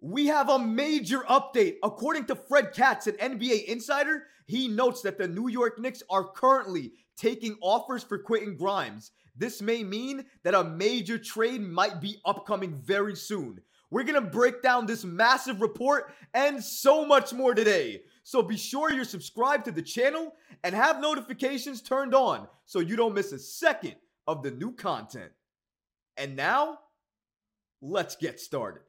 We have a major update. According to Fred Katz, an NBA insider, he notes that the New York Knicks are currently taking offers for Quentin Grimes. This may mean that a major trade might be upcoming very soon. We're gonna break down this massive report and so much more today. So be sure you're subscribed to the channel and have notifications turned on so you don't miss a second of the new content. And now, let's get started.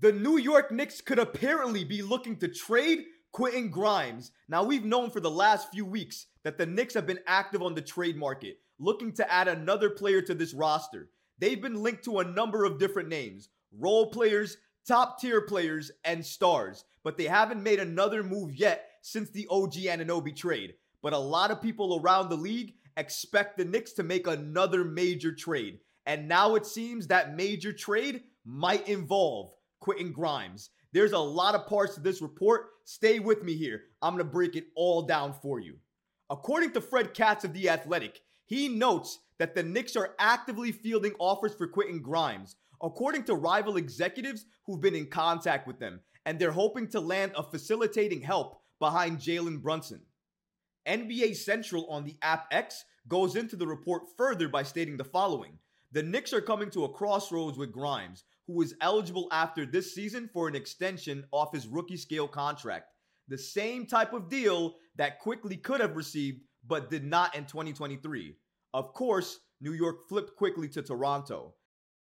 The New York Knicks could apparently be looking to trade Quentin Grimes. Now, we've known for the last few weeks that the Knicks have been active on the trade market, looking to add another player to this roster. They've been linked to a number of different names role players, top tier players, and stars, but they haven't made another move yet since the OG Anunoby trade. But a lot of people around the league expect the Knicks to make another major trade. And now it seems that major trade might involve Quentin Grimes. There's a lot of parts to this report. Stay with me here. I'm going to break it all down for you. According to Fred Katz of The Athletic, he notes that the Knicks are actively fielding offers for Quentin Grimes, according to rival executives who've been in contact with them, and they're hoping to land a facilitating help behind Jalen Brunson. NBA Central on the app X goes into the report further by stating the following The Knicks are coming to a crossroads with Grimes, who is eligible after this season for an extension off his rookie scale contract. The same type of deal that Quickley could have received but did not in 2023. Of course, New York flipped Quickley to Toronto.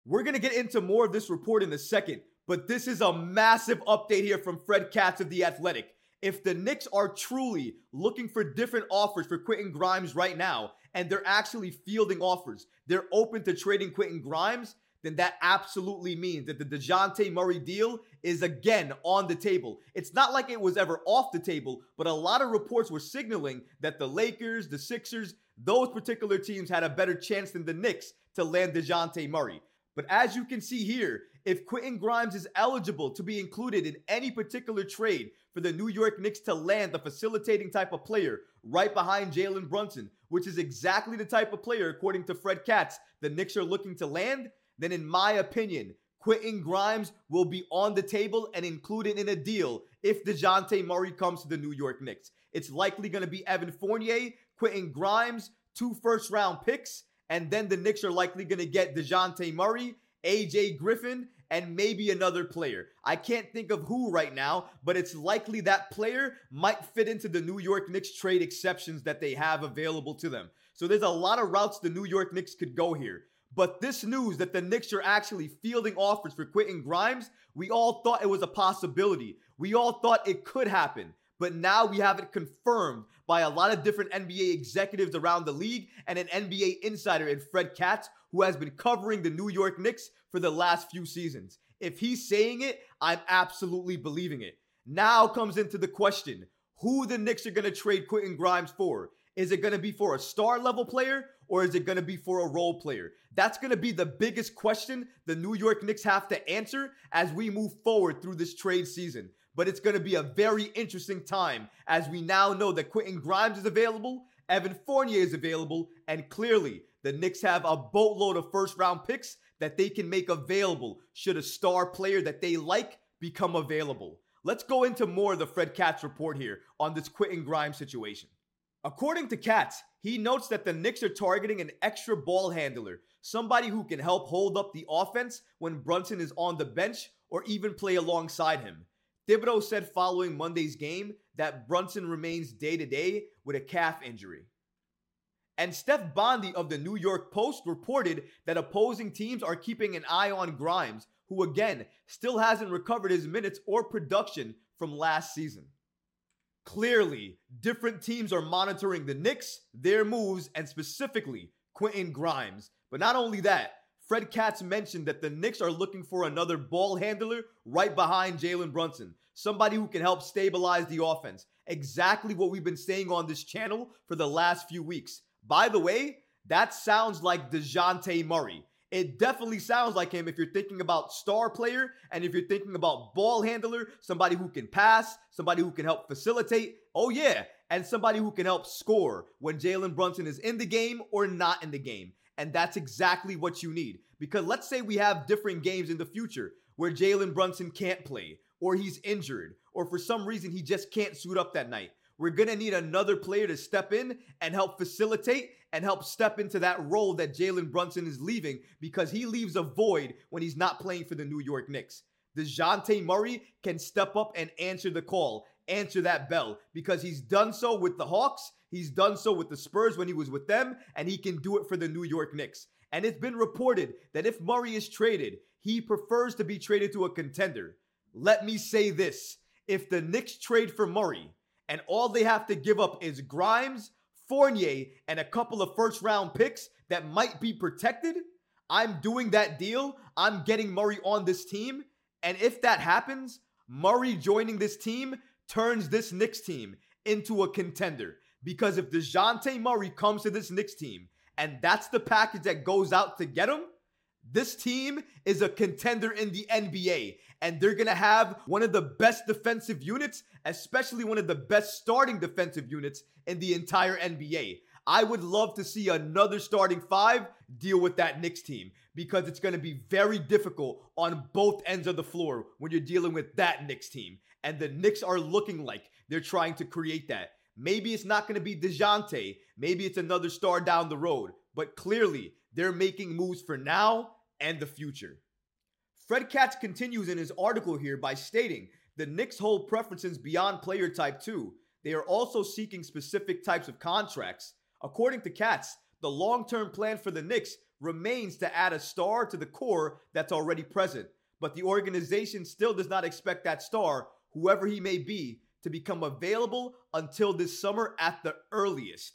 We're going to get into more of this report in a second, but this is a massive update here from Fred Katz of The Athletic. If the Knicks are truly looking for different offers for Quentin Grimes right now, and they're actually fielding offers, they're open to trading Quentin Grimes, then that absolutely means that the DeJounte Murray deal is again on the table. It's not like it was ever off the table, but a lot of reports were signaling that the Lakers, the Sixers, those particular teams had a better chance than the Knicks to land DeJounte Murray. But as you can see here, if Quentin Grimes is eligible to be included in any particular trade for the New York Knicks to land the facilitating type of player right behind Jalen Brunson, which is exactly the type of player, according to Fred Katz, the Knicks are looking to land, then in my opinion, Quentin Grimes will be on the table and included in a deal if DeJounte Murray comes to the New York Knicks. It's likely going to be Evan Fournier, Quentin Grimes, two first round picks, and then the Knicks are likely going to get DeJounte Murray, AJ Griffin, and maybe another player. I can't think of who right now, but it's likely that player might fit into the New York Knicks trade exceptions that they have available to them. So there's a lot of routes the New York Knicks could go here. But this news that the Knicks are actually fielding offers for Quentin Grimes, we all thought it was a possibility. We all thought it could happen. But now we have it confirmed by a lot of different NBA executives around the league and an NBA insider in Fred Katz, who has been covering the New York Knicks for the last few seasons. If he's saying it, I'm absolutely believing it. Now comes into the question who the Knicks are going to trade Quentin Grimes for. Is it going to be for a star level player or is it going to be for a role player? That's going to be the biggest question the New York Knicks have to answer as we move forward through this trade season but it's going to be a very interesting time as we now know that Quentin Grimes is available, Evan Fournier is available, and clearly the Knicks have a boatload of first round picks that they can make available should a star player that they like become available. Let's go into more of the Fred Katz report here on this Quentin Grimes situation. According to Katz, he notes that the Knicks are targeting an extra ball handler, somebody who can help hold up the offense when Brunson is on the bench or even play alongside him. Thibodeau said following Monday's game that Brunson remains day to day with a calf injury. And Steph Bondy of the New York Post reported that opposing teams are keeping an eye on Grimes, who again still hasn't recovered his minutes or production from last season. Clearly, different teams are monitoring the Knicks, their moves, and specifically Quentin Grimes. But not only that, Fred Katz mentioned that the Knicks are looking for another ball handler right behind Jalen Brunson, somebody who can help stabilize the offense. Exactly what we've been saying on this channel for the last few weeks. By the way, that sounds like DeJounte Murray. It definitely sounds like him if you're thinking about star player and if you're thinking about ball handler, somebody who can pass, somebody who can help facilitate. Oh, yeah. And somebody who can help score when Jalen Brunson is in the game or not in the game. And that's exactly what you need. Because let's say we have different games in the future. where Jalen Brunson can't play, or he's injured, or for some reason he just can't suit up that night. We're going to need another player to step in and help facilitate and help step into that role that Jalen Brunson is leaving because he leaves a void when he's not playing for the New York Knicks. DeJounte Murray can step up and answer the call, answer that bell, because he's done so with the Hawks. He's done so with the Spurs when he was with them, and he can do it for the New York Knicks. And it's been reported that if Murray is traded, he prefers to be traded to a contender. Let me say this if the Knicks trade for Murray and all they have to give up is Grimes, Fournier, and a couple of first round picks that might be protected, I'm doing that deal. I'm getting Murray on this team. And if that happens, Murray joining this team turns this Knicks team into a contender. Because if DeJounte Murray comes to this Knicks team and that's the package that goes out to get him, this team is a contender in the NBA, and they're going to have one of the best defensive units, especially one of the best starting defensive units in the entire NBA. I would love to see another starting five deal with that Knicks team because it's going to be very difficult on both ends of the floor when you're dealing with that Knicks team. And the Knicks are looking like they're trying to create that. Maybe it's not going to be DeJounte. Maybe it's another star down the road. But clearly, they're making moves for now and the future. Fred Katz continues in his article here by stating the Knicks hold preferences beyond player type too. They are also seeking specific types of contracts. According to Katz, the long term plan for the Knicks remains to add a star to the core that's already present. But the organization still does not expect that star, whoever he may be, to become available until this summer at the earliest.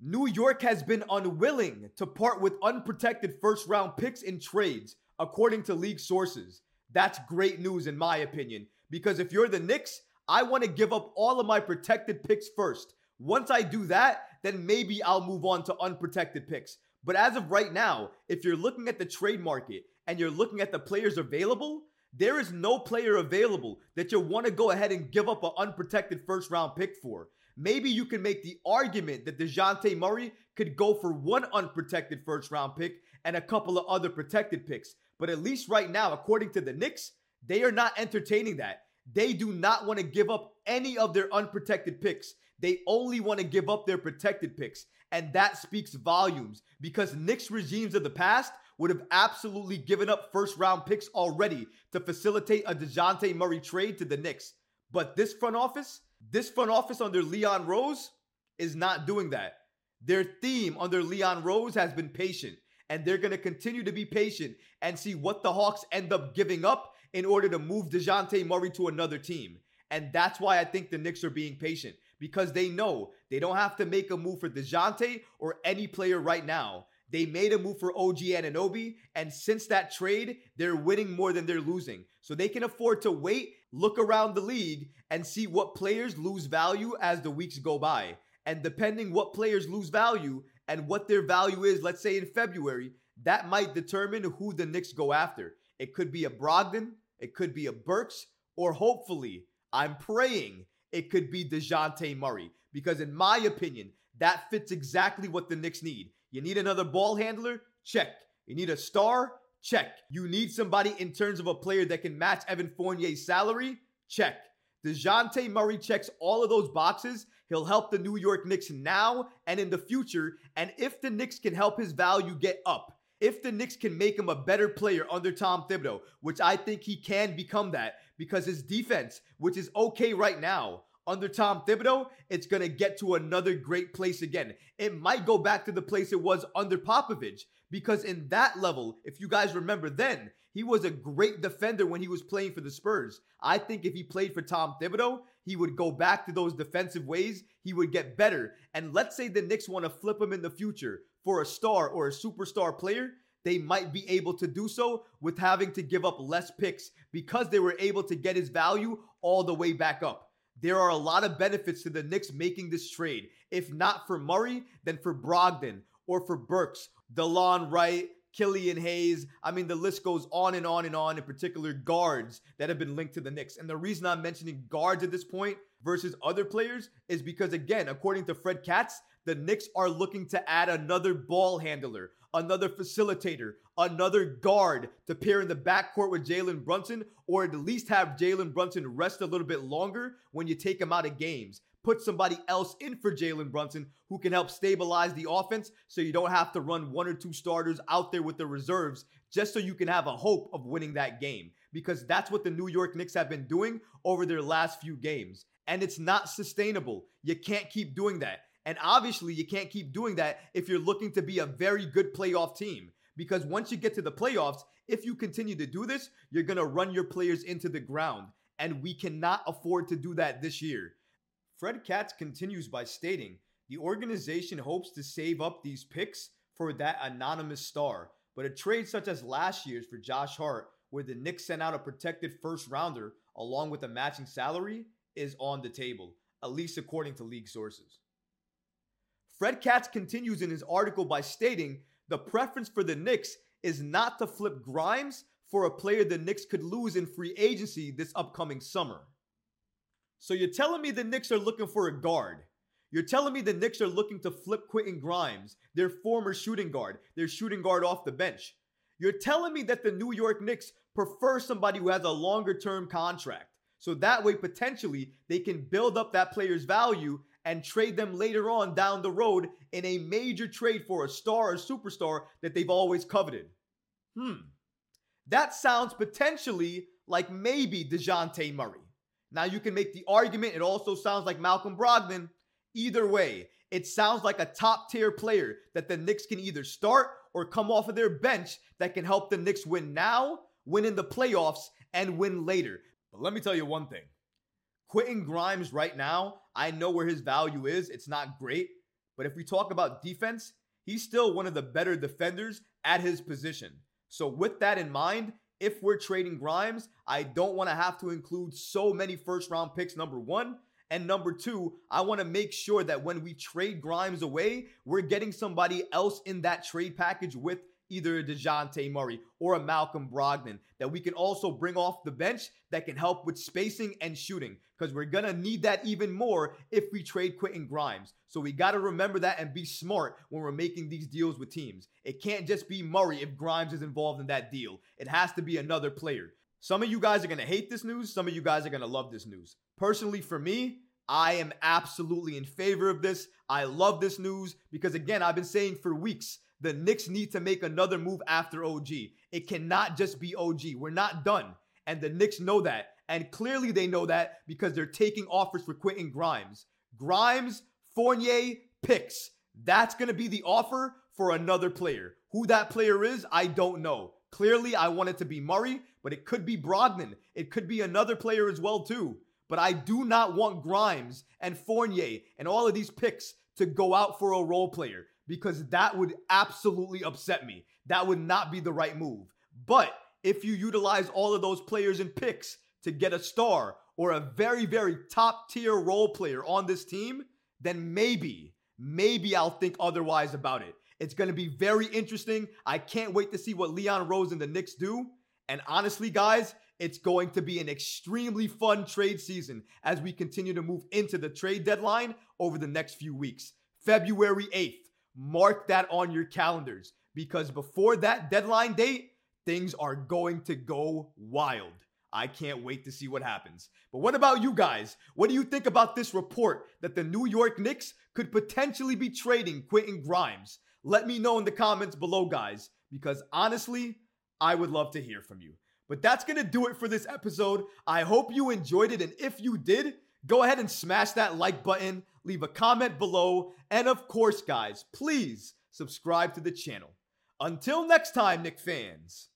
New York has been unwilling to part with unprotected first round picks in trades, according to league sources. That's great news, in my opinion, because if you're the Knicks, I want to give up all of my protected picks first. Once I do that, then maybe I'll move on to unprotected picks. But as of right now, if you're looking at the trade market and you're looking at the players available, there is no player available that you want to go ahead and give up an unprotected first round pick for. Maybe you can make the argument that DeJounte Murray could go for one unprotected first round pick and a couple of other protected picks. But at least right now, according to the Knicks, they are not entertaining that. They do not want to give up any of their unprotected picks. They only want to give up their protected picks. And that speaks volumes because Knicks regimes of the past would have absolutely given up first round picks already to facilitate a DeJounte Murray trade to the Knicks. But this front office, this front office under Leon Rose is not doing that. Their theme under Leon Rose has been patient, and they're going to continue to be patient and see what the Hawks end up giving up in order to move DeJounte Murray to another team. And that's why I think the Knicks are being patient because they know they don't have to make a move for DeJounte or any player right now. They made a move for OG Anunoby, and since that trade, they're winning more than they're losing. So they can afford to wait, look around the league, and see what players lose value as the weeks go by. And depending what players lose value and what their value is, let's say in February, that might determine who the Knicks go after. It could be a Brogdon, it could be a Burks, or hopefully, I'm praying it could be DeJounte Murray. Because in my opinion, that fits exactly what the Knicks need. You need another ball handler? Check. You need a star? Check. You need somebody in terms of a player that can match Evan Fournier's salary? Check. DeJounte Murray checks all of those boxes. He'll help the New York Knicks now and in the future. And if the Knicks can help his value get up, if the Knicks can make him a better player under Tom Thibodeau, which I think he can become that because his defense, which is okay right now, under Tom Thibodeau, it's going to get to another great place again. It might go back to the place it was under Popovich because in that level, if you guys remember then, he was a great defender when he was playing for the Spurs. I think if he played for Tom Thibodeau, he would go back to those defensive ways. He would get better. And let's say the Knicks want to flip him in the future for a star or a superstar player, they might be able to do so with having to give up less picks because they were able to get his value all the way back up. There are a lot of benefits to the Knicks making this trade. If not for Murray, then for Brogdon or for Burks, DeLon Wright, Killian Hayes. I mean, the list goes on and on and on, in particular, guards that have been linked to the Knicks. And the reason I'm mentioning guards at this point versus other players is because, again, according to Fred Katz, the Knicks are looking to add another ball handler, another facilitator, another guard to pair in the backcourt with Jalen Brunson, or at least have Jalen Brunson rest a little bit longer when you take him out of games. Put somebody else in for Jalen Brunson who can help stabilize the offense so you don't have to run one or two starters out there with the reserves just so you can have a hope of winning that game. Because that's what the New York Knicks have been doing over their last few games. And it's not sustainable. You can't keep doing that. And obviously, you can't keep doing that if you're looking to be a very good playoff team. Because once you get to the playoffs, if you continue to do this, you're going to run your players into the ground. And we cannot afford to do that this year. Fred Katz continues by stating the organization hopes to save up these picks for that anonymous star. But a trade such as last year's for Josh Hart, where the Knicks sent out a protected first rounder along with a matching salary, is on the table, at least according to league sources. Fred Katz continues in his article by stating the preference for the Knicks is not to flip Grimes for a player the Knicks could lose in free agency this upcoming summer. So you're telling me the Knicks are looking for a guard. You're telling me the Knicks are looking to flip Quentin Grimes, their former shooting guard, their shooting guard off the bench. You're telling me that the New York Knicks prefer somebody who has a longer term contract. So that way, potentially, they can build up that player's value and trade them later on down the road in a major trade for a star or superstar that they've always coveted. Hmm. That sounds potentially like maybe DeJounte Murray. Now you can make the argument it also sounds like Malcolm Brogdon. Either way, it sounds like a top tier player that the Knicks can either start or come off of their bench that can help the Knicks win now, win in the playoffs, and win later. But let me tell you one thing Quentin Grimes right now, I know where his value is. It's not great. But if we talk about defense, he's still one of the better defenders at his position. So, with that in mind, if we're trading Grimes, I don't want to have to include so many first round picks, number one. And number two, I want to make sure that when we trade Grimes away, we're getting somebody else in that trade package with either a DeJounte Murray or a Malcolm Brogdon that we can also bring off the bench that can help with spacing and shooting because we're going to need that even more if we trade Quentin Grimes. So we got to remember that and be smart when we're making these deals with teams. It can't just be Murray if Grimes is involved in that deal, it has to be another player. Some of you guys are going to hate this news, some of you guys are going to love this news. Personally, for me, I am absolutely in favor of this. I love this news because, again, I've been saying for weeks the Knicks need to make another move after OG. It cannot just be OG. We're not done. And the Knicks know that. And clearly they know that because they're taking offers for Quentin Grimes. Grimes, Fournier, picks. That's going to be the offer for another player. Who that player is, I don't know. Clearly, I want it to be Murray, but it could be Brogdon. It could be another player as well, too. But I do not want Grimes and Fournier and all of these picks to go out for a role player because that would absolutely upset me. That would not be the right move. But if you utilize all of those players and picks to get a star or a very, very top tier role player on this team, then maybe, maybe I'll think otherwise about it. It's going to be very interesting. I can't wait to see what Leon Rose and the Knicks do. And honestly, guys, it's going to be an extremely fun trade season as we continue to move into the trade deadline over the next few weeks. February 8th, Mark that on your calendars because before that deadline date, things are going to go wild. I can't wait to see what happens. But what about you guys? What do you think about this report that the New York Knicks could potentially be trading Quentin Grimes? Let me know in the comments below, guys, because honestly, I would love to hear from you. But that's going to do it for this episode. I hope you enjoyed it. And if you did, go ahead and smash that like button leave a comment below, and of course, guys, please subscribe to the channel. Until next time, Knick fans.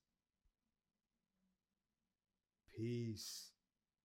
Peace.